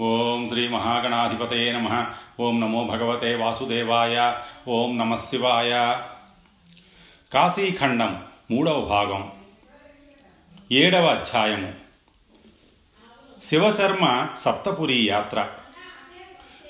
ఓం శ్రీ మహాగణాధిపతే నమ. ఓం నమో భగవతే వాసుదేవాయ. ఓం నమ శివాయ. కాశీఖండం మూడవ భాగం. ఏడవ అధ్యాయము. శివశర్మ సప్తపురి యాత్ర.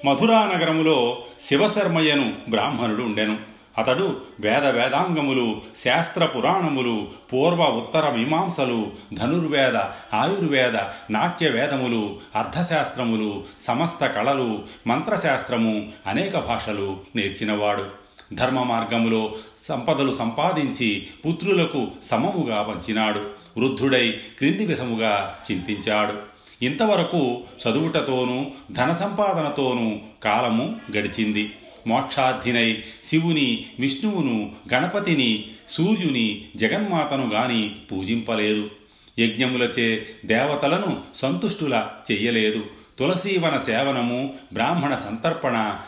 మధురా నగరములో శివశర్మయ్యను బ్రాహ్మణుడు ఉండెను. అతడు వేద వేదాంగములు శాస్త్ర పురాణములు పూర్వ ఉత్తర మీమాంసలు ధనుర్వేద ఆయుర్వేద నాట్య వేదములు అర్థశాస్త్రములు సమస్త కళలు మంత్రశాస్త్రము అనేక భాషలు నేర్చినవాడు. ధర్మ మార్గములో సంపదలు సంపాదించి పుత్రులకు సమముగా పంచినాడు వృద్ధుడై క్రింది విధముగా చింతించాడు. ఇంతవరకు చదువుటతోనూ ధన సంపాదనతోనూ కాలము గడిచింది. మోక్షార్థినై శివుని విష్ణువును గణపతిని సూర్యుని జగన్మాతను గాని పూజింపలేదు. యజ్ఞములచే దేవతలను సంతుష్టుల చెయ్యలేదు. తులసీవన సేవనము బ్రాహ్మణ సంతర్పణ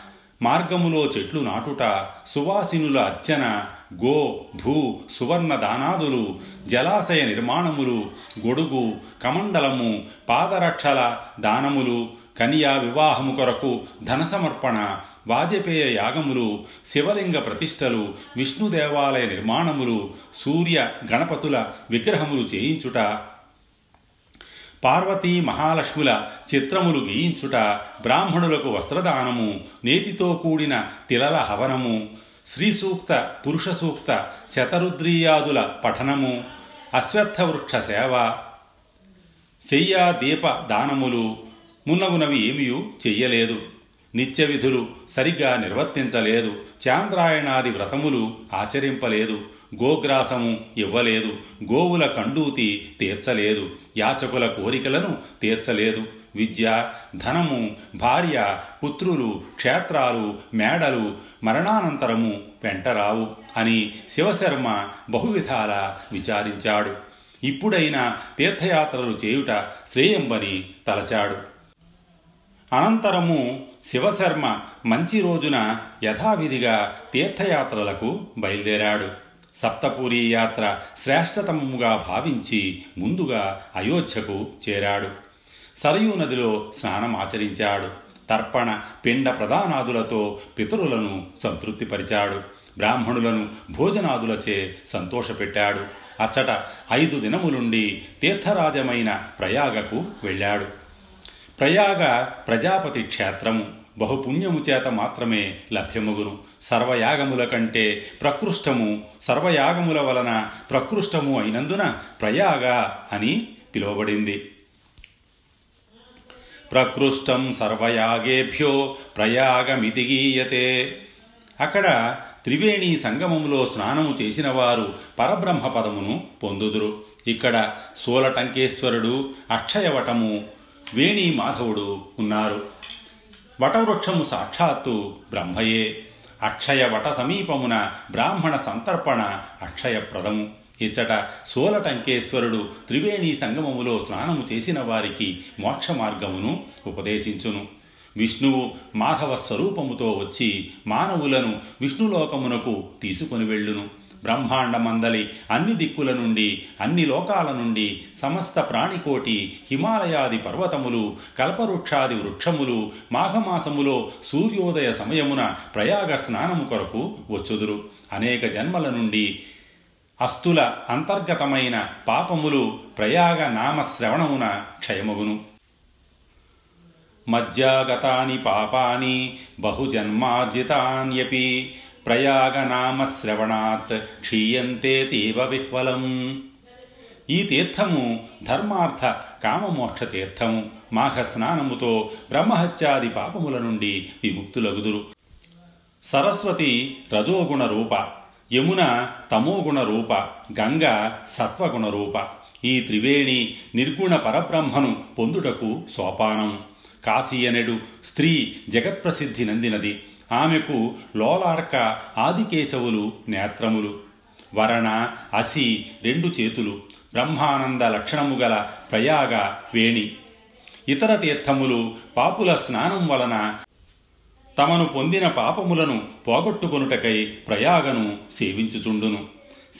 మార్గములో చెట్లు నాటుట సువాసినుల అర్చన గో భూ సువర్ణ దానాదులు జలాశయ నిర్మాణములు గొడుగు కమండలము పాదరక్షల దానములు కన్యా వివాహము కొరకు ధన సమర్పణ వాజపేయ యాగములు శివలింగ ప్రతిష్టలు విష్ణు దేవాలయ నిర్మాణములు సూర్య గణపతుల విగ్రహములు చేయించుట పార్వతీ మహాలక్ష్ముల చిత్రములు గీయించుట బ్రాహ్మణులకు వస్త్రదానము నేతితో కూడిన తిలల హవనము శ్రీసూక్త పురుష సూక్త శతరుద్రీయాదుల పఠనము అశ్వత్థవృక్ష సేవ శయ్యా దీప దానములు మున్నగునవి ఏమియూ చెయ్యలేదు. నిత్య విధులు సరిగ్గా నిర్వర్తించలేదు. చాంద్రాయణాది వ్రతములు ఆచరింపలేదు. గోగ్రాసము ఇవ్వలేదు. గోవుల కండూతి తీర్చలేదు. యాచకుల కోరికలను తీర్చలేదు. విద్య ధనము భార్య పుత్రులు క్షేత్రాలు మేడలు మరణానంతరము వెంటరావు అని శివశర్మ బహువిధాల విచారించాడు. ఇప్పుడైనా తీర్థయాత్రలు చేయుట శ్రేయంబని తలచాడు. అనంతరము శివశర్మ మంచి రోజున యథావిధిగా తీర్థయాత్రలకు బయలుదేరాడు. సప్తపూరి యాత్ర శ్రేష్టతమముగా భావించి ముందుగా అయోధ్యకు చేరాడు. సరయూ నదిలో స్నానం ఆచరించాడు తర్పణ పిండ ప్రధానాదులతో పితరులను సంతృప్తిపరిచాడు. బ్రాహ్మణులను భోజనాదులచే సంతోషపెట్టాడు. అచ్చట ఐదు దినములుండి తీర్థరాజమైన ప్రయాగకు వెళ్ళాడు. ప్రయాగ ప్రజాపతి క్షేత్రము బహుపుణ్యము చేత మాత్రమే లభ్యమగును. సర్వయాగముల కంటే ప్రకృష్టము సర్వయాగముల వలన ప్రకృష్టము అయినందున ప్రయాగ అని పిలువబడింది. ప్రకృష్టం సర్వయాగేభ్యో ప్రయాగమితి గీయతే అక్కడ త్రివేణి సంగమములో స్నానము చేసిన వారు పరబ్రహ్మ పదమును పొందుదురు. ఇక్కడ సోలటంకేశ్వరుడు అక్షయవటము వేణి మాధవుడు ఉన్నారు. వటవృక్షము సాక్షాత్తు బ్రహ్మయే. అక్షయ వట సమీపమున బ్రాహ్మణ సంతర్పణ అక్షయప్రదము ఇచ్చట సోలటంకేశ్వరుడు త్రివేణి సంగమములో స్నానము చేసిన వారికి మోక్ష మార్గమును ఉపదేశించును. విష్ణువు మాధవ స్వరూపముతో వచ్చి మానవులను విష్ణులోకమునకు తీసుకొని వెళ్ళును. బ్రహ్మాండమందలి అన్ని దిక్కుల నుండి అన్ని లోకాల నుండి సమస్త ప్రాణికోటి హిమాలయాది పర్వతములు కల్పవృక్షాది వృక్షములు మాఘమాసములో సూర్యోదయ సమయమున ప్రయాగ స్నానము కొరకు వచ్చుదురు. అనేక జన్మల నుండి అస్తుల అంతర్గతమైన పాపములు ప్రయాగ నామ శ్రవణమున క్షయమగును. మజ్జాగతాని పాపాని బహుజన్మార్జితాన్యపి ప్రయాగనామశ్రవణాత్ క్షీయంతే తీవ విహ్వలం. ఈ తీర్థము ధర్మార్థ కామమోక్ష తీర్థము. మాఘ స్నానముతో బ్రహ్మహత్యాది పాపముల నుండి విముక్తులగుదురు. సరస్వతి రజోగుణ రూప యమున తమోగుణ రూప గంగ సత్వగుణ రూప ఈ త్రివేణి నిర్గుణ పరబ్రహ్మను పొందుటకు సోపానం. కాశీయనెడు స్త్రీ జగత్ప్రసిద్ధి నందినది. ఆమెకు లోలార్క ఆదికేశవులు నేత్రములు. వరణ అసి రెండు చేతులు. బ్రహ్మానంద లక్షణము గల ప్రయాగ వేణి. ఇతర తీర్థములు పాపుల స్నానం వలన తమను పొందిన పాపములను పోగొట్టుకొనుటకై ప్రయాగను సేవించుచుండును.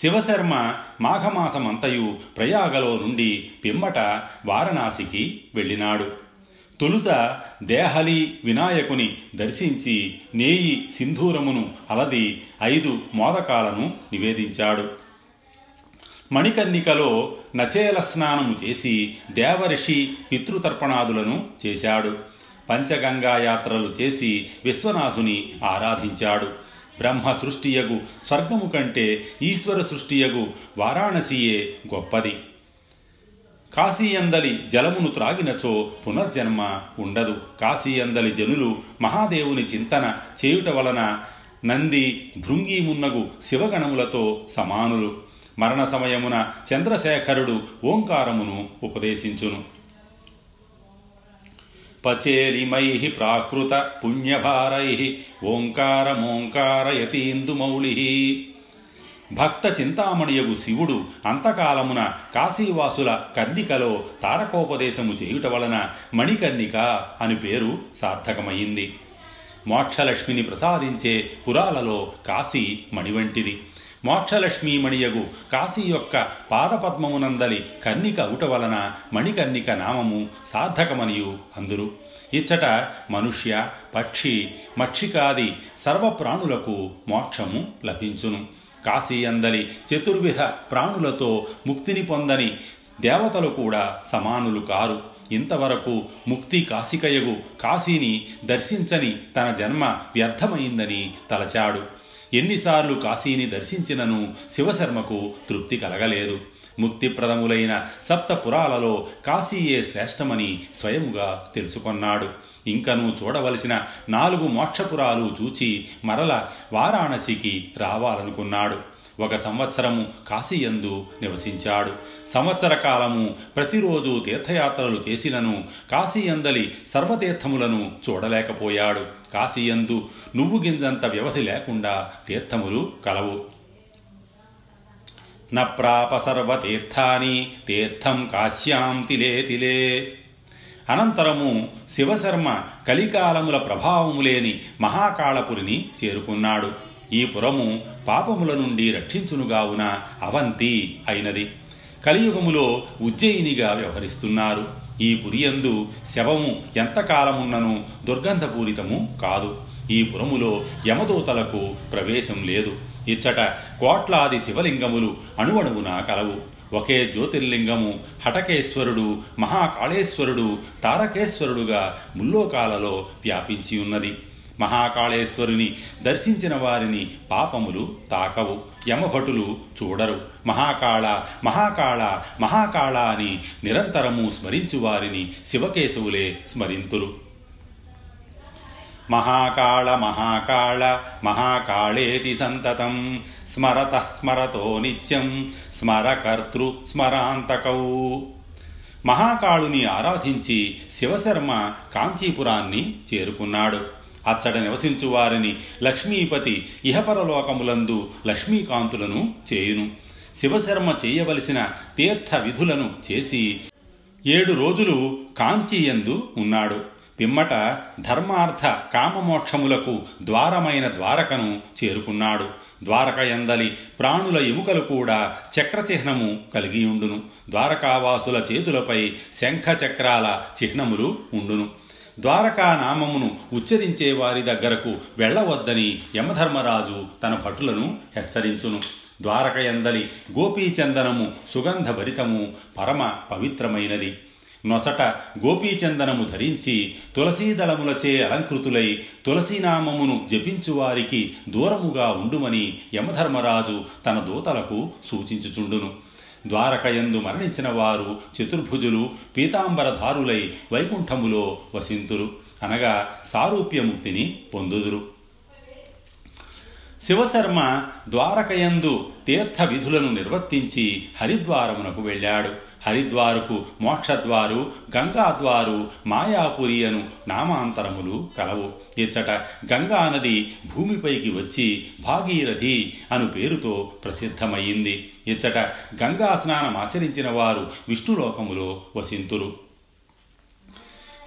శివశర్మ మాఘమాసమంతయు ప్రయాగలో నుండి పిమ్మట వారణాసికి వెళ్ళినాడు. తొలుత దేహలి వినాయకుని దర్శించి నేయి సింధూరమును అలది ఐదు మోదకాలను నివేదించాడు. మణికర్ణికలో నచేల స్నానము చేసి దేవరిషి పితృతర్పణాదులను చేశాడు. పంచగంగా యాత్రలు చేసి విశ్వనాథుని ఆరాధించాడు. బ్రహ్మ సృష్టియగు స్వర్గము కంటే ఈశ్వర సృష్టియగు వారాణసియే గొప్పది. కాశీయందలి జలమును త్రాగినచో పునర్జన్మ ఉండదు. కాశీయందలి జనులు మహాదేవుని చింతన చేయుట వలన నంది భృంగీమున్నగు శివగణములతో సమానులు. మరణ సమయమున చంద్రశేఖరుడు ఓంకారమును ఉపదేశించును. పచేలిమై ప్రాకృత పుణ్యభారై ఓంకారమోంకారయతీందుమౌళి భక్త చింతామణియగు శివుడు అంతకాలమున కాశీవాసుల కర్ణికలో తారకోపదేశము చేయుట వలన మణికర్ణిక అని పేరు సార్థకమయ్యింది. మోక్షలక్ష్మిని ప్రసాదించే పురాలలో కాశీ మణివంటిది. మోక్షలక్ష్మీమణియగు కాశీ యొక్క పాదపద్మమునందలి కర్ణిక అవుట వలన మణికర్ణిక నామము సార్థకమనియు అందురు. ఇచ్చట మనుష్య పక్షి మక్షికాది సర్వప్రాణులకు మోక్షము లభించును. కాశీ అందలి చతుర్విధ ప్రాణులతో ముక్తిని పొందని దేవతలు కూడా సమానులు కారు. ఇంతవరకు ముక్తి కాశికయగు కాశీని దర్శించని తన జన్మ వ్యర్థమైందని తలచాడు. ఎన్నిసార్లు కాశీని దర్శించినను శివశర్మకు తృప్తి కలగలేదు. ముక్తిప్రదములైన సప్త పురాలలో కాశీయే శ్రేష్టమని స్వయముగా తెలుసుకొన్నాడు. ఇంకనూ చూడవలసిన నాలుగు మోక్షపురాలు చూచి మరల వారాణసికి రావాలనుకున్నాడు. ఒక సంవత్సరము కాశీయందు నివసించాడు. సంవత్సర కాలము ప్రతిరోజు తీర్థయాత్రలు చేసినను కాశీయందలి సర్వతీర్థములను చూడలేకపోయాడు. కాశీయందు నువ్వు గింజంత వ్యవధి లేకుండా తీర్థములు కలవు. నప్రాప సర్వతీర్థాని తీర్థం కాశ్యాం తిలే తిలే. అనంతరము శివశర్మ కలికాలముల ప్రభావము లేని మహాకాళపురిని చేరుకున్నాడు. ఈ పురము పాపముల నుండి రక్షించునుగావున అవంతి అయినది. కలియుగములో ఉజ్జయినిగా వ్యవహరిస్తున్నారు. ఈ పురియందు శవము ఎంతకాలమున్నను దుర్గంధపూరితము కాదు. ఈ పురములో యమదూతలకు ప్రవేశం లేదు. ఇచ్చట కోట్లాది శివలింగములు అణువణువున కలవు. ఒకే జ్యోతిర్లింగము హటకేశ్వరుడు మహాకాళేశ్వరుడు తారకేశ్వరుడుగా ముల్లోకాలలో వ్యాపించి ఉన్నది. మహాకాళేశ్వరుని దర్శించిన వారిని పాపములు తాకవు యమభటులు చూడరు. మహాకాళ మహాకాళ మహాకాళ అని నిరంతరము స్మరించు వారిని శివకేశవులే స్మరింతురు మహాకాళ మహాకాళ మహాకాళేతి సంతతం. స్మరత స్మరతో నిత్యం స్మరకర్తృ స్మరాంతకౌ. మహాకాళుని ఆరాధించి శివశర్మ కాంచీపురాన్ని చేరుకున్నాడు. అచ్చట నివసించు వారిని లక్ష్మీపతి ఇహపరలోకములందు లక్ష్మీకాంతులను చేయును. శివశర్మ చేయవలసిన తీర్థ విధులను చేసి ఏడు రోజులు కాంచీయందు ఉన్నాడు. పిమ్మట ధర్మార్థ కామమోక్షములకు ద్వారమైన ద్వారకను చేరుకున్నాడు. ద్వారక ఎందలి ప్రాణుల ఎముకలు కూడా చక్రచిహ్నము కలిగి ఉండును ద్వారకావాసుల చేతులపై శంఖ చక్రాల చిహ్నములు ఉండును. ద్వారకా నామమును ఉచ్చరించే వారి దగ్గరకు వెళ్ళవద్దని యమధర్మరాజు తన భటులను హెచ్చరించును. ద్వారకయందలి గోపీచందనము సుగంధభరితము పరమ పవిత్రమైనది. నొసట గోపీచందనము ధరించి తులసీదళములచే అలంకృతులై తులసీనామమును జపించువారికి దూరముగా ఉండుమని యమధర్మరాజు తన దూతలకు సూచించుచుండును. ద్వారకయందు మరణించిన వారు చతుర్భుజులు పీతాంబరధారులై వైకుంఠములో వసింతురు. అనగా సారూప్యముక్తిని పొందుదురు. శివశర్మ ద్వారకయందు తీర్థ విధులను నిర్వర్తించి హరిద్వారమునకు వెళ్ళాడు. హరిద్వారుకు మోక్షద్వారు గంగాద్వారు మాయాపురి అను నామాంతరములు కలవు. ఇచ్చట గంగా నది భూమిపైకి వచ్చి భాగీరథి అను పేరుతో ప్రసిద్ధమయ్యింది. ఇచ్చట గంగా ఆచరించిన వారు విష్ణులోకములో వసింతురు.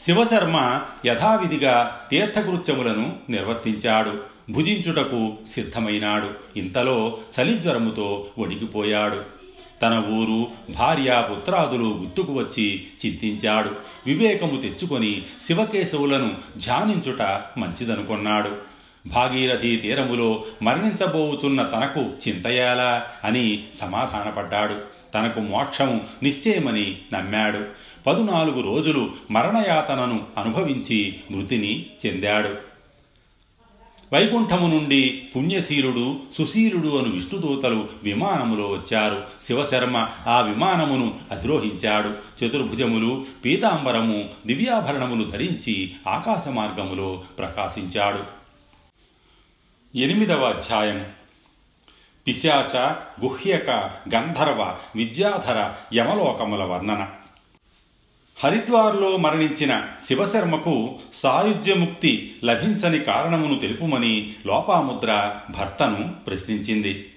శివశర్మ యథావిధిగా తీర్థకృత్యములను నిర్వర్తించాడు. భుజించుటకు సిద్ధమైనాడు. ఇంతలో చలిజ్వరముతో వణికిపోయాడు. తన ఊరు భార్య పుత్రాదులు గుర్తుకు వచ్చి చింతించాడు. వివేకము తెచ్చుకొని శివకేశవులను ధ్యానించుట మంచిదనుకొన్నాడు. భాగీరథి తీరములో మరణించబోచున్న తనకు చింతయాలా అని సమాధానపడ్డాడు. తనకు మోక్షం నిశ్చయమని నమ్మాడు. పదునాలుగు రోజులు మరణయాతనను అనుభవించి మృతిని చెందాడు. వైకుంఠము నుండి పుణ్యశీలుడు సుశీలుడు అను విష్ణుదూతలు విమానములో వచ్చారు. శివశర్మ ఆ విమానమును అధిరోహించాడు. చతుర్భుజములు పీతాంబరము దివ్యాభరణములు ధరించి ఆకాశ మార్గములో ప్రకాశించాడు. ఎనిమిదవ అధ్యాయం. పిశాచ గుహ్యక గంధర్వ విద్యాధర యమలోకముల వర్ణన. హరిద్వార్లో మరణించిన శివశర్మకు సాయుధ్యముక్తి లభించని కారణమును తెలుపుమని లోపాముద్ర భర్తను ప్రశ్నించింది.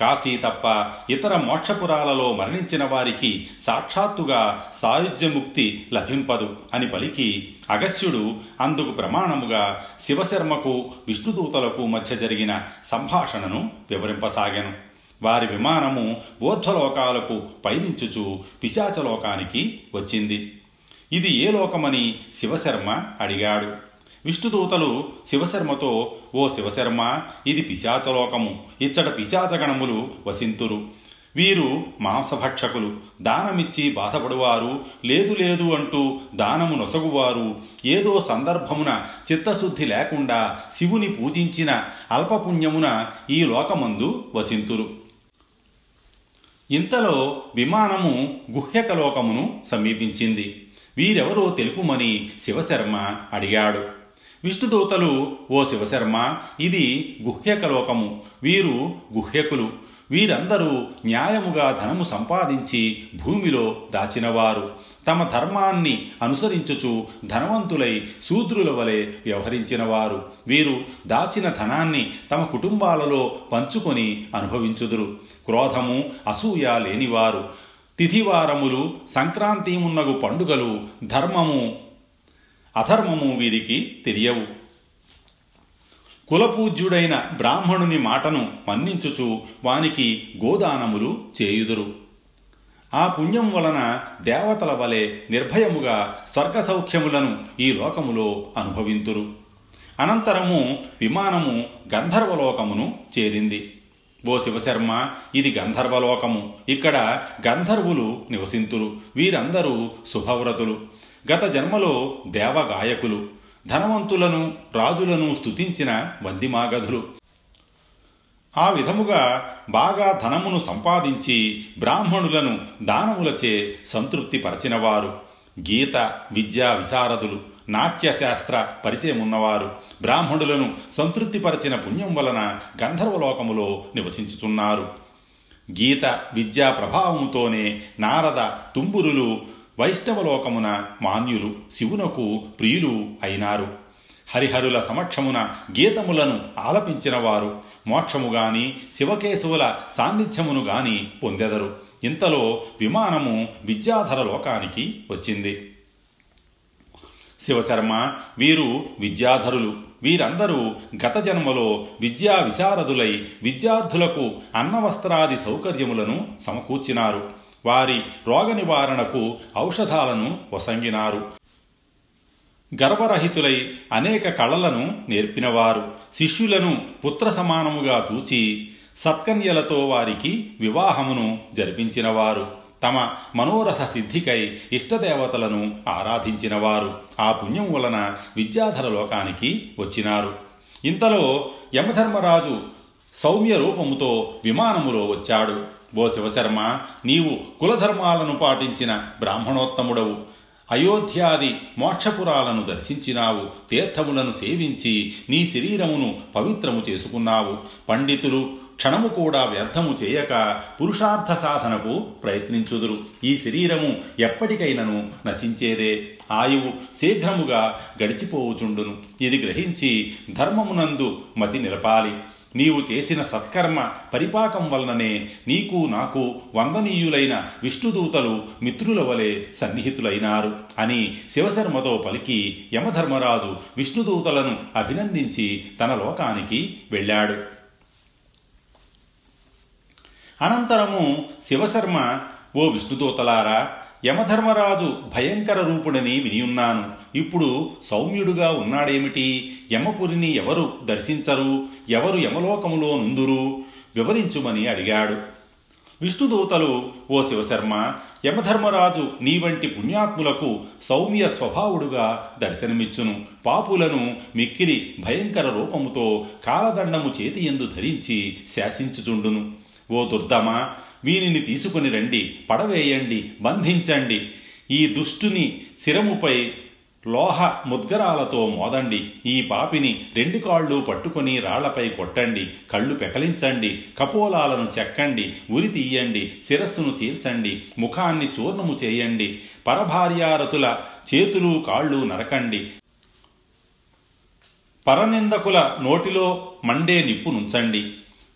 కాశీ తప్ప ఇతర మోక్షపురాలలో మరణించిన వారికి సాక్షాత్తుగా సాయుధ్యముక్తి లభింపదు అని పలికి అగస్యుడు అందుకు ప్రమాణముగా శివశర్మకు విష్ణుదూతలకు మధ్య జరిగిన సంభాషణను వివరింపసాగాను. వారి విమానము ఊర్ధ్వలోకాలకు పయనించుచు పిశాచలోకానికి వచ్చింది. ఇది ఏ లోకమని శివశర్మ అడిగాడు. విష్ణుదూతలు శివశర్మతో ఓ శివశర్మ ఇది పిశాచలోకము. ఇచ్చట పిశాచగణములు వసింతురు. వీరు మాంసభక్షకులు. దానమిచ్చి బాధపడువారు. లేదు లేదు అంటూ దానము నొసగువారు. ఏదో సందర్భమున చిత్తశుద్ధి లేకుండా శివుని పూజించిన అల్పపుణ్యమున ఈ లోకమందు వసింతురు. ఇంతలో విమానము గుహ్యకలోకమును సమీపించింది. వీరెవరో తెలుపుమని శివశర్మ అడిగాడు. విష్ణుదూతలు ఓ శివశర్మ ఇది గుహ్యకలోకము. వీరు గుహ్యకులు. వీరందరూ న్యాయముగా ధనము సంపాదించి భూమిలో దాచినవారు. తమ ధర్మాన్ని అనుసరించుచు ధనవంతులై శూద్రుల వలె వ్యవహరించినవారు. వీరు దాచిన ధనాన్ని తమ కుటుంబాలలో పంచుకొని అనుభవించుదురు. క్రోధము అసూయ లేనివారు. తిథివారములు సంక్రాంతి మున్నగు పండుగలు ధర్మము అధర్మము వీరికి తెలియవు. కులపూజ్యుడైన బ్రాహ్మణుని మాటను మన్నించుచు వానికి గోదానములు చేయుదురు. ఆ పుణ్యం వలన దేవతల వలె నిర్భయముగా స్వర్గ సౌఖ్యములను ఈ లోకములో అనుభవింతురు. అనంతరము విమానము గంధర్వలోకమును చేరింది. ఓ శివశర్మ ఇది గంధర్వలోకము. ఇక్కడ గంధర్వులు నివసింతురు. వీరందరూ శుభవ్రతులు. గత జన్మలో దేవగాయకులు. ధనవంతులను రాజులను స్తుతించిన వందిమాగధులు. ఆ విధముగా బాగా ధనమును సంపాదించి బ్రాహ్మణులను దానములచే సంతృప్తిపరచినవారు. గీత విద్యా విశారదులు. నాట్యశాస్త్ర పరిచయమున్నవారు బ్రాహ్మణులను సంతృప్తిపరచిన పుణ్యం వలన గంధర్వలోకములో నివసించుచున్నారు. గీత విద్యా ప్రభావముతోనే నారద తుంబురులు వైష్ణవలోకమున మాన్యులు శివునకు ప్రియులు అయినారు. హరిహరుల సమక్షమున గీతములను ఆలపించినవారు మోక్షము గాని శివకేశవుల సాన్నిధ్యమును గాని పొందెదరు. ఇంతలో విమానము విద్యాధర లోకానికి వచ్చింది. శివశర్మ వీరు విద్యాధరులు. వీరందరూ గత జన్మలో విద్యా విశారదులై విద్యార్థులకు అన్నవస్త్రాది సౌకర్యములను సమకూర్చినారు. వారి రోగ నివారణకు ఔషధాలను వసంగినారు. గర్వరహితులై అనేక కళలను నేర్పినవారు. శిష్యులను పుత్ర సమానముగా చూచి సత్కన్యలతో వారికి వివాహమును జరిపించినవారు. తమ మనోరథ సిద్ధికై ఇష్టదేవతలను ఆరాధించినవారు. ఆ పుణ్యం వలన విద్యాధర లోకానికి వచ్చినారు. ఇంతలో యమధర్మరాజు సౌమ్య రూపముతో విమానములో వచ్చాడు. ఓ శివశర్మ నీవు కులధర్మాలను పాటించిన బ్రాహ్మణోత్తముడవు. అయోధ్యాది మోక్షపురాలను దర్శించినావు. తీర్థములను సేవించి నీ శరీరమును పవిత్రము చేసుకున్నావు. పండితులు క్షణము కూడా వ్యర్థము చేయక పురుషార్థ సాధనకు ప్రయత్నించుదురు. ఈ శరీరము ఎప్పటికైనను నశించేదే. ఆయువు శీఘ్రముగా గడిచిపోవుచుండును. ఇది గ్రహించి ధర్మమునందు మతి నిలపాలి. నీవు చేసిన సత్కర్మ పరిపాకం వలననే నీకు నాకు వందనీయులైన విష్ణుదూతలు మిత్రుల వలె సన్నిహితులైనారు అని శివశర్మతో పలికి యమధర్మరాజు విష్ణుదూతలను అభినందించి తన లోకానికి వెళ్ళాడు. అనంతరము శివశర్మ ఓ విష్ణుదూతలారా యమధర్మరాజు భయంకర రూపుడని వినియున్నాను. ఇప్పుడు సౌమ్యుడుగా ఉన్నాడేమిటి? యమపురిని ఎవరు దర్శించరు? ఎవరు యమలోకములో నుందురు? వివరించుమని అడిగాడు. విష్ణుదూతలు ఓ శివశర్మ యమధర్మరాజు నీ వంటి పుణ్యాత్ములకు సౌమ్య స్వభావుడుగా దర్శనమిచ్చును. పాపులను మిక్కిలి భయంకర రూపముతో కాలదండము చేతియందు ధరించి శాసించుచుండును. ఓ దుర్దమ వీనిని తీసుకుని రండి పడవేయండి బంధించండి. ఈ దుష్టుని శిరముపై లోహ ముద్గరాలతో మోదండి. ఈ పాపిని రెండు కాళ్ళు పట్టుకొని రాళ్ళపై కొట్టండి. కళ్ళు పెకలించండి. కపోలాలను చెక్కండి. ఉరి తీయండి. శిరస్సును చీల్చండి. ముఖాన్ని చూర్ణము చేయండి. పరభార్యారతుల చేతులు కాళ్ళు నరకండి. పరనిందకుల నోటిలో మండే నిప్పు నుంచండి.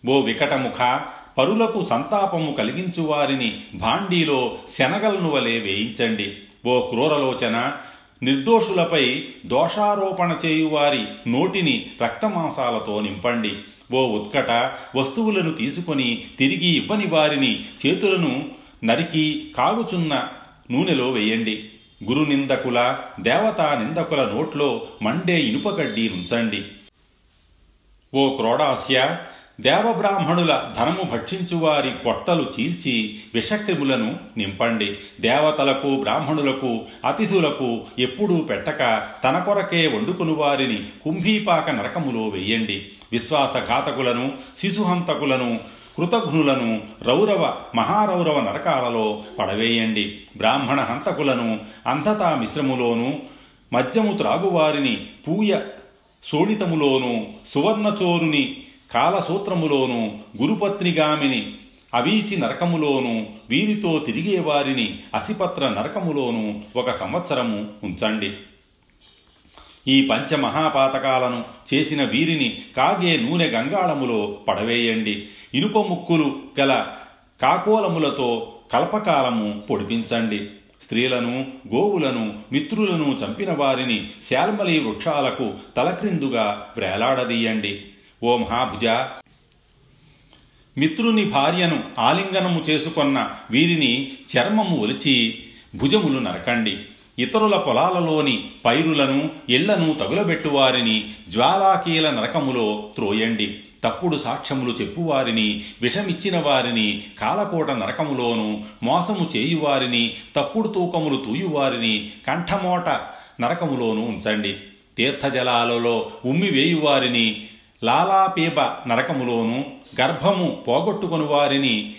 ఓ వికటముఖ పరులకు సంతాపము కలిగించు వారిని భాండీలో శనగలను వలె వేయించండి. ఓ క్రూరలోచన నిర్దోషులపై దోషారోపణ చేయువారి నోటిని రక్తమాంసాలతో నింపండి. ఓ ఉత్కట వస్తువులను తీసుకొని తిరిగి ఇవ్వని వారిని చేతులను నరికి కాగుచున్న నూనెలో వేయండి. గురు నిందకుల దేవతా నిందకుల నోట్లో మండే ఇనుపగడ్డి నుంచండి. ఓ క్రోడాస్య దేవబ్రాహ్మణుల ధనము భక్షించువారి పొట్టలు చీల్చి విషక్రిములను నింపండి. దేవతలకు బ్రాహ్మణులకు అతిథులకు ఎప్పుడూ పెట్టక తన కొరకే వండుకుని వారిని కుంభీపాక నరకములో వెయ్యండి విశ్వాసఘాతకులను శిశుహంతకులను కృతఘ్నులను రౌరవ మహారౌరవ నరకాలలో పడవేయండి. బ్రాహ్మణ హంతకులను అంధతా మిశ్రములోను మద్యము త్రాగువారిని పూయ శోణితములోను సువర్ణచోరుని కాలసూత్రములోను గురుపత్నిగామిని అవీచి నరకములోను వీరితో తిరిగేవారిని అసిపత్ర నరకములోను ఒక సంవత్సరము ఉంచండి. ఈ పంచమహాపాతకాలను చేసిన వీరిని కాగే నూనె గంగాళములో పడవేయండి. ఇనుప ముక్కులు గల కాకోలములతో కల్పకాలము పొడిపించండి. స్త్రీలను గోవులను మిత్రులను చంపిన వారిని శాల్మలి వృక్షాలకు తలక్రిందుగా వేలాడదీయండి. ఓ మహాభుజ! మిత్రుని భార్యను ఆలింగనము చేసుకొన్న వీరిని చర్మము ఒలిచి భుజములు నరకండి. ఇతరుల పొలాలలోని పైరులను ఇళ్ళను తగులబెట్టువారిని జ్వాలాకీల నరకములో త్రోయండి. తప్పుడు సాక్ష్యములు చెప్పువారిని విషమిచ్చిన వారిని కాలకోట నరకములోను మోసము చేయువారిని తప్పుడు తూకములు తూయువారిని కంఠమోట నరకములోను ఉంచండి. తీర్థజలాలలో ఉమ్మి లాలాపీబ లాలాపీప నరకములోను గర్భము పోగొట్టుకుని వారిని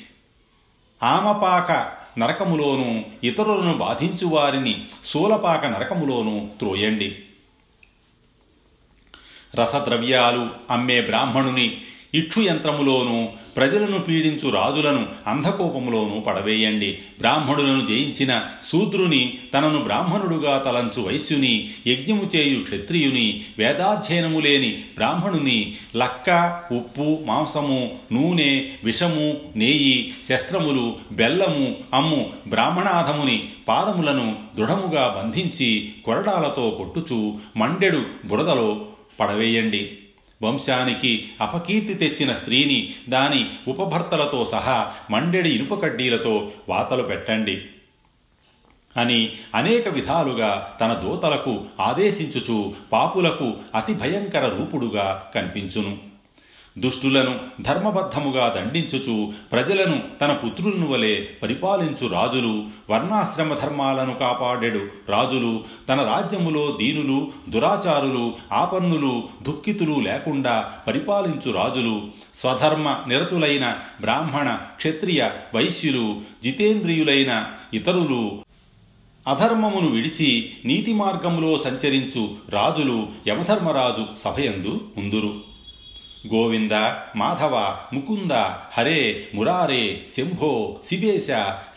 ఆమపాక నరకములోను ఇతరులను బాధించువారిని శూలపాక నరకములోను త్రోయండి. రసద్రవ్యాలు అమ్మే బ్రాహ్మణుని ఇక్షు యంత్రములోను ప్రజలను పీడించు రాజులను అంధకోపములోను పడవేయండి. బ్రాహ్మణులను జయించిన శూద్రుని తనను బ్రాహ్మణుడుగా తలంచు వైశ్యుని యజ్ఞము చేయు క్షత్రియుని వేదాధ్యయనము లేని బ్రాహ్మణుని లక్క ఉప్పు మాంసము నూనె విషము నేయి శస్త్రములు బెల్లము అమ్ము బ్రాహ్మణాధముని పాదములను దృఢముగా బంధించి కొరడాలతో కొట్టుచు మండెడు బురదలో పడవేయండి. వంశానికి అపకీర్తి తెచ్చిన స్త్రీని దాని ఉపభర్తలతో సహా మండెడి ఇనుప కడ్డీలతో వాతలు పెట్టండి అని అనేక విధాలుగా తన దూతలకు ఆదేశించుచు పాపులకు అతి భయంకర రూపుడుగా కనిపించును. దుష్టులను ధర్మబద్ధముగా దండించుచు ప్రజలను తన పుత్రులను వలె పరిపాలించు రాజులు వర్ణాశ్రమ ధర్మాలను కాపాడెడు రాజులు తన రాజ్యములో దీనులు దురాచారులు ఆపన్నులు దుఃఖితులు లేకుండా పరిపాలించు రాజులు స్వధర్మ నిరతులైన బ్రాహ్మణ క్షత్రియ వైశ్యులు జితేంద్రియులైన ఇతరులు. అధర్మమును విడిచి నీతి మార్గములో సంచరించు రాజులు యమధర్మరాజు సభయందు ఉందురు. గోవింద మాధవ ముకుంద హరే మురారే శంభో శివేశ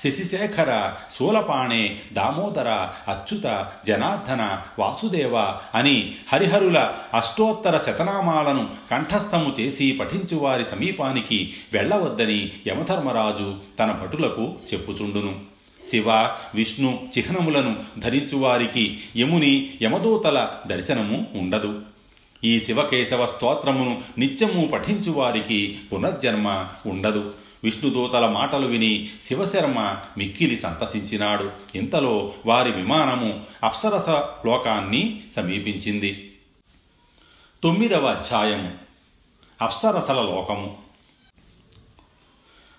శశిశేఖర శూలపాణే దామోదర అచ్యుత జనార్దన వాసుదేవ అని హరిహరుల అష్టోత్తర శతనామాలను కంఠస్థము చేసి పఠించువారి సమీపానికి వెళ్ళవద్దని యమధర్మరాజు తన భటులకు చెప్పుచుండును. శివ విష్ణు చిహ్నములను ధరించువారికి యముని యమదూతల దర్శనము ఉండదు. ఈ శివకేశవ స్తోత్రమును నిత్యము పఠించువారికి పునర్జన్మ ఉండదు. విష్ణుదూతల మాటలు విని శివశర్మ మిక్కిలి సంతసించినాడు. ఇంతలో వారి విమానము అప్సరస లోకాన్ని సమీపించింది. తొమ్మిదవ అధ్యాయము. అప్సరసల లోకము.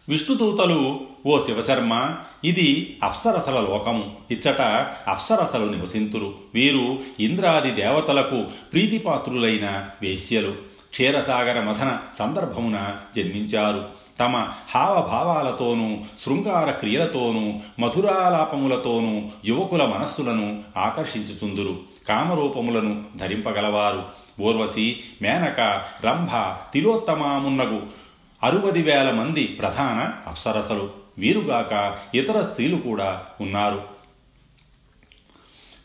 విష్ణుదూతలు ఓ శివశర్మ ఇది అప్సరసల లోకము ఇచ్చట అప్సరసలు నివసింతురు. వీరు ఇంద్రాది దేవతలకు ప్రీతిపాత్రులైన వేశ్యలు. క్షీరసాగర మథన సందర్భమున జన్మించారు. తమ హావభావాలతోనూ శృంగార క్రియలతోనూ మధురాలాపములతోనూ యువకుల మనస్సులను ఆకర్షించుచుందురు. కామరూపములను ధరింపగలవారు. ఊర్వశి మేనక రంభ తిలోత్తమామున్నగు అరువది వేల మంది ప్రధాన అప్సరసలు. వీరుగాక ఇతర స్త్రీలు కూడా ఉన్నారు.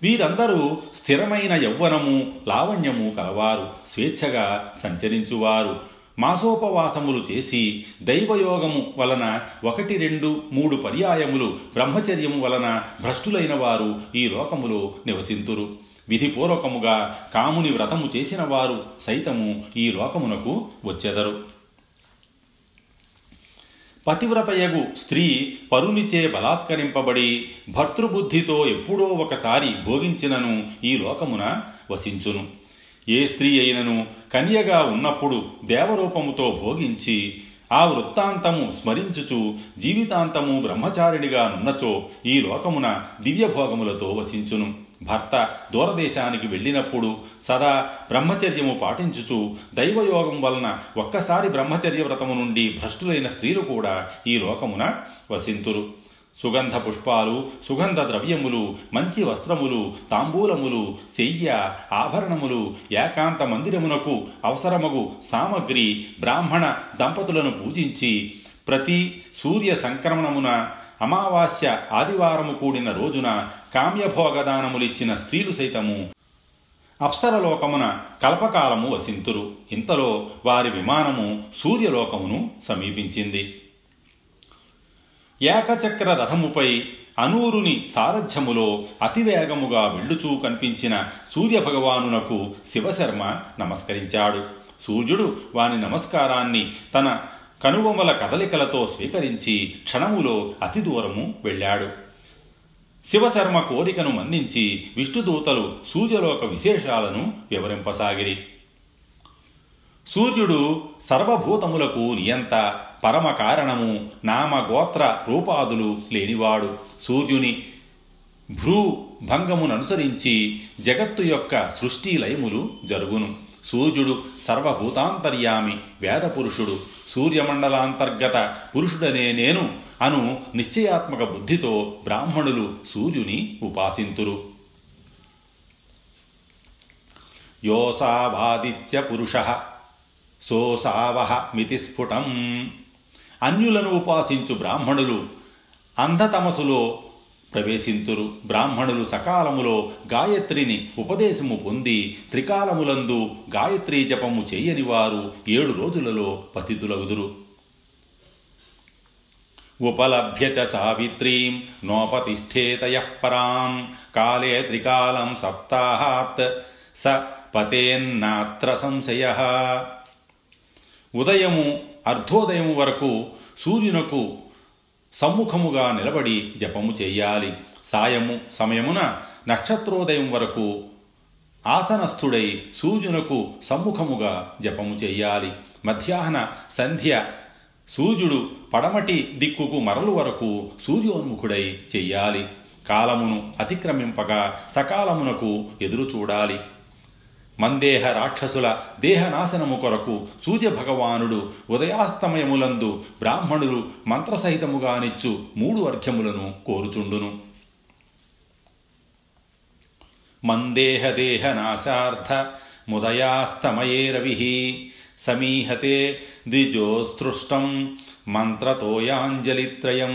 వీరందరూ స్థిరమైన యౌవనము లావణ్యము కలవారు. స్వేచ్ఛగా సంచరించువారు. మాసోపవాసములు చేసి దైవయోగము వలన ఒకటి రెండు మూడు పర్యాయములు బ్రహ్మచర్యము వలన భ్రష్టులైన వారు ఈ లోకములో నివసింతురు. విధిపూర్వకముగా కాముని వ్రతము చేసిన వారు సైతము ఈ లోకమునకు వచ్చెదరు. పతివ్రతయగు స్త్రీ పరునిచే బలాత్కరింపబడి భర్తృబుద్ధితో ఎప్పుడో ఒకసారి భోగించినను ఈ లోకమున వసించును. ఏ స్త్రీ అయినను కన్యగా ఉన్నప్పుడు దేవరూపముతో భోగించి ఆ వృత్తాంతము స్మరించుచు జీవితాంతము బ్రహ్మచారిణిగా నున్నచో ఈ లోకమున దివ్యభోగములతో వసించును. భర్త దూరదేశానికి వెళ్ళినప్పుడు సదా బ్రహ్మచర్యము పాటించుచు దైవయోగం వలన ఒక్కసారి బ్రహ్మచర్య వ్రతము నుండి భ్రష్టులైన స్త్రీలు కూడా ఈ లోకమున వసింతురు. సుగంధ పుష్పాలు సుగంధ ద్రవ్యములు మంచి వస్త్రములు తాంబూలములు శయ్య ఆభరణములు ఏకాంత మందిరమునకు అవసరమగు సామగ్రి బ్రాహ్మణ దంపతులను పూజించి ప్రతి సూర్య సంక్రమణమున అమావాస్య ఆదివారము కూడిన రోజున కామ్యభోగదానములిచ్చిన స్త్రీలు సైతము అప్సరలోకమున కల్పకాలము వసింతురు. ఇంతలో వారి విమానము సూర్యలోకమును సమీపించింది. ఏకచక్ర రథముపై అనూరుని సారథ్యములో అతివేగముగా వెళ్ళుచూ కనిపించిన సూర్యభగవానునకు శివశర్మ నమస్కరించాడు. సూర్యుడు వాని నమస్కారాన్ని తన కనుబొమల కదలికలతో స్వీకరించి క్షణములో అతి దూరము వెళ్ళాడు. శివశర్మ కోరికను మన్నించి విష్ణుదూతలు సూర్యలోక విశేషాలను వివరింపసాగిరి. సూర్యుడు సర్వభూతములకు నియంత పరమ కారణము నామ గోత్ర రూపాదులు లేనివాడు. సూర్యుని భ్రూ భంగముననుసరించి జగత్తు యొక్క సృష్టి లయములు జరుగును. సూర్యుడు సర్వభూతాంతర్యామి వేదపురుషుడు. సూర్యమండలాంతర్గత పురుషుడనే నేను అను నిశ్చయాత్మక బుద్ధితో బ్రాహ్మణులు సూర్యుని ఉపాసింతురు. యోసావాదిత్య పురుష సోసావహ మితి స్ఫుటం. అన్యులను ఉపాసించు బ్రాహ్మణులు అంధతమసులో ప్రవేశింతురు. బ్రాహ్మణులు సకాలములో గాయత్రిని ఉపదేశము పొంది త్రికాలములందు గాయత్రీ జపము చేయని వారు ఏడు రోజులలో పతితులగుదురు. ఉపలభ్య చ సావిత్రీం నోపతిష్ఠేతయ పరాం. కాలే త్రికాలం సప్తాహాత్. స పతేన్నాత్ర సంశయ. ఉదయము అర్ధోదయము వరకు సూర్యునకు సమ్ముఖముగా నిలబడి జపము చెయ్యాలి సాయము సమయమున నక్షత్రోదయం వరకు ఆసనస్థుడై సూర్యునకు సమ్ముఖముగా జపము చెయ్యాలి మధ్యాహ్న సంధ్య సూర్యుడు పడమటి దిక్కుకు మరలు వరకు సూర్యోన్ముఖుడై చెయ్యాలి కాలమును అతిక్రమింపగా సకాలమునకు ఎదురు చూడాలి మందేహ రాక్షసుల దేహనాశనము కొరకు సూర్యభగవానుడు ఉదయాస్తమయములందు బ్రాహ్మణులు మంత్రసహితముగానిచ్చు మూడు అర్ఘ్యములను కోరుచుండును. మందేహ దేహనాశార్థ ముదయాస్తమయే రవి సమీహతే ద్విజోస్తృష్టం మంత్రతోయాంజలిత్రయం.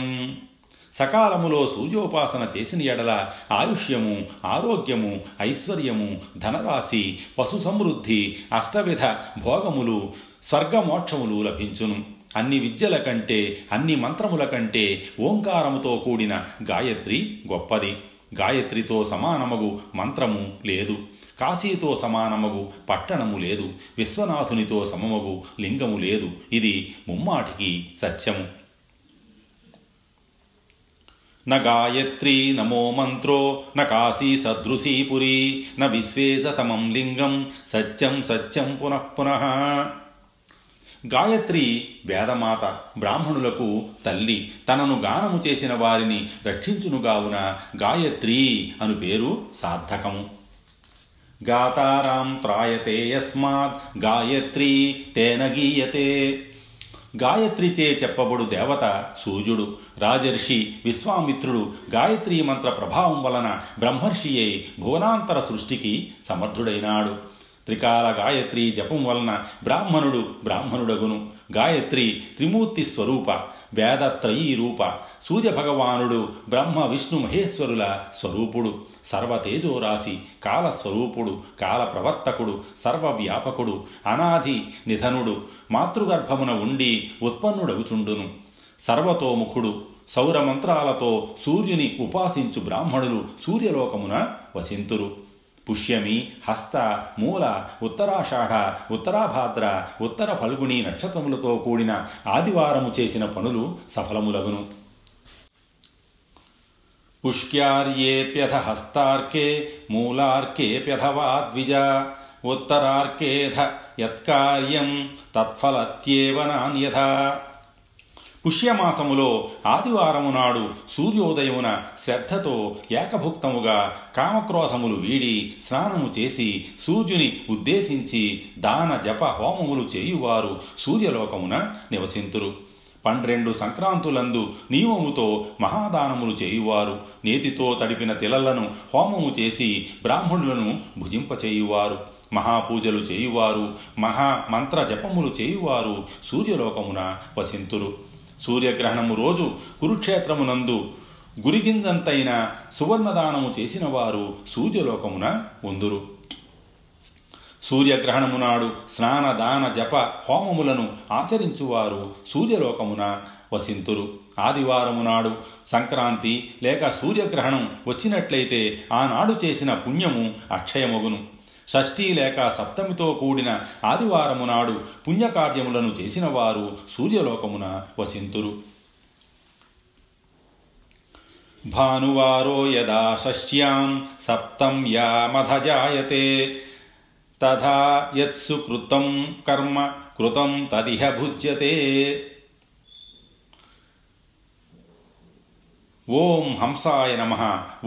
సకాలములో సూర్యోపాసన చేసిన ఎడల ఆయుష్యము ఆరోగ్యము ఐశ్వర్యము ధనరాశి పశు సమృద్ధి అష్టవిధ భోగములు స్వర్గమోక్షములు లభించును. అన్ని విద్యల కంటే అన్ని మంత్రముల కంటే ఓంకారముతో కూడిన గాయత్రి గొప్పది. గాయత్రితో సమానమగు మంత్రము లేదు. కాశీతో సమానమగు పట్టణము లేదు. విశ్వనాథునితో సమమగు లింగము లేదు. ఇది ముమ్మాటికి సత్యము. న గాయత్రీ నమో మంత్రో న కాశీ సదృశీ పురీ న విశ్వేశ సమం లింగం సత్యం సత్యం పునః పునః. గాయత్రి వేదమాత బ్రాహ్మణులకు తల్లి తనను గానము చేసిన వారిని రక్షించునుగావున గాయత్రి అను పేరు సార్థకము. గాతారాం త్రాయతే యస్మాత్ గాయత్రీ తేన గీయతే. గాయత్రిచే చెప్పబడు దేవత సూర్యుడు. రాజర్షి విశ్వామిత్రుడు గాయత్రీ మంత్ర ప్రభావం వలన బ్రహ్మర్షి అయి భువనాంతర సృష్టికి సమర్థుడైనాడు. త్రికాల గాయత్రి జపం వలన బ్రాహ్మణుడు బ్రాహ్మణుడగును. గాయత్రి త్రిమూర్తి స్వరూప వేదత్రయీ రూప. సూర్యభగవానుడు బ్రహ్మ విష్ణు మహేశ్వరుల స్వరూపుడు. సర్వతేజోరాశి కాలస్వరూపుడు కాల ప్రవర్తకుడు సర్వవ్యాపకుడు అనాది నిధనుడు మాతృగర్భమున ఉండి ఉత్పన్నుడగుచుండును. సర్వతోముఖుడు సౌరమంత్రాలతో సూర్యుని ఉపాసించు బ్రాహ్మణులు సూర్యలోకమున వసింతురు. పుష్యమి హస్త మూల ఉత్తరాషాఢ ఉత్తరాభాద్ర ఉత్తర ఫల్గుణి నక్షత్రములతో కూడిన ఆదివారము చేసిన పనులు సఫలములగును. పుష్క్యార్యేప్యథ హస్తార్కే మూలార్కేప్యథవా ద్విజ ఉత్తరార్కేధ యత్కార్యం తత్ఫలత్యేవ నాన్యథ పుష్యమాసములో ఆదివారము నాడు సూర్యోదయమున శ్రద్ధతో ఏకభుక్తముగా కామక్రోధములు వీడి స్నానము చేసి సూర్యుని ఉద్దేశించి దాన జప హోమములు చేయువారు సూర్యలోకమున నివసింతురు. పన్నెండు సంక్రాంతులందు నియమముతో మహాదానములు చేయువారు. నేతితో తడిపిన తిలలను హోమము చేసి బ్రాహ్మణులను భుజింపచేయువారు. మహాపూజలు చేయువారు మహా మంత్ర జపములు చేయువారు సూర్యలోకమున వసింతురు. సూర్యగ్రహణము రోజు కురుక్షేత్రమునందు గురిగింజంతైన సువర్ణదానము చేసిన వారు సూర్యలోకమున ఉందురు. సూర్యగ్రహణము నాడు స్నాన దాన జప హోమములను ఆచరించువారు సూర్యలోకమున వసింతురు. ఆదివారము నాడు సంక్రాంతి లేక సూర్యగ్రహణం వచ్చినట్లయితే ఆనాడు చేసిన పుణ్యము అక్షయమగును. షష్ఠీ లేక సప్తమితో కూడిన ఆదివారము నాడు పుణ్యకార్యములను చేసిన వారు సూర్యలోకమున వసింతురు. భానువారో యదా షష్ట్యాం సప్తం యామధజాయతే తథా యత్సు కృతం కర్మ కృతం తదిహ భుజ్యతే. ఓం హంసాయ నమ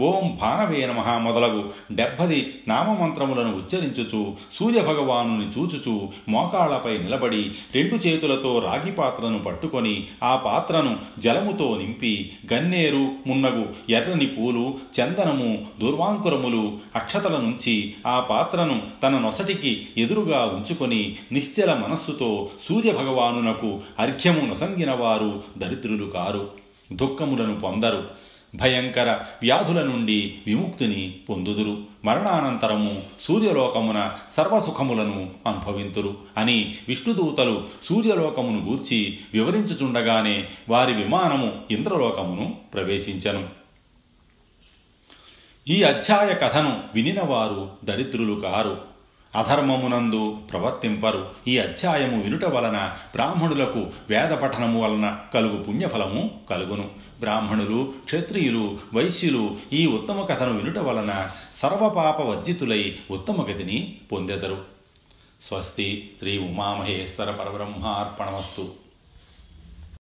ఓం భానవే నమ మొదలగు డెబ్బది నామమంత్రములను ఉచ్చరించుచు సూర్యభగవానుని చూచుచు మోకాళ్ళపై నిలబడి రెండు చేతులతో రాగి పాత్రను పట్టుకొని ఆ పాత్రను జలముతో నింపి గన్నేరు మున్నగు ఎర్రని పూలు చందనము దుర్వాంకురములు అక్షతల నుంచి ఆ పాత్రను తన నొసటికి ఎదురుగా ఉంచుకొని నిశ్చల మనస్సుతో సూర్యభగవానునకు అర్ఘ్యము నొసంగిన వారు దరిద్రులు కారు. దుఃఖములను పొందరు. భయంకర వ్యాధుల నుండి విముక్తిని పొందుదురు. మరణానంతరము సూర్యలోకమున సర్వసుఖములను అనుభవింతురు అని విష్ణుదూతలు సూర్యలోకమును గూర్చి వివరించుచుండగానే వారి విమానము ఇంద్రలోకమును ప్రవేశించను. ఈ అధ్యాయ కథను వినినవారు దరిద్రులు కారు. అధర్మమునందు ప్రవర్తింపరు. ఈ అధ్యాయము వినుట వలన బ్రాహ్మణులకు వేద పఠనము వలన కలుగు పుణ్యఫలము కలుగును. బ్రాహ్మణులు క్షత్రియులు వైశ్యులు ఈ ఉత్తమ కథను వినుట వలన సర్వపాప వర్జితులై ఉత్తమ గతిని పొందెదరు. స్వస్తి శ్రీ ఉమామహేశ్వర పరబ్రహ్మార్పణమస్తు.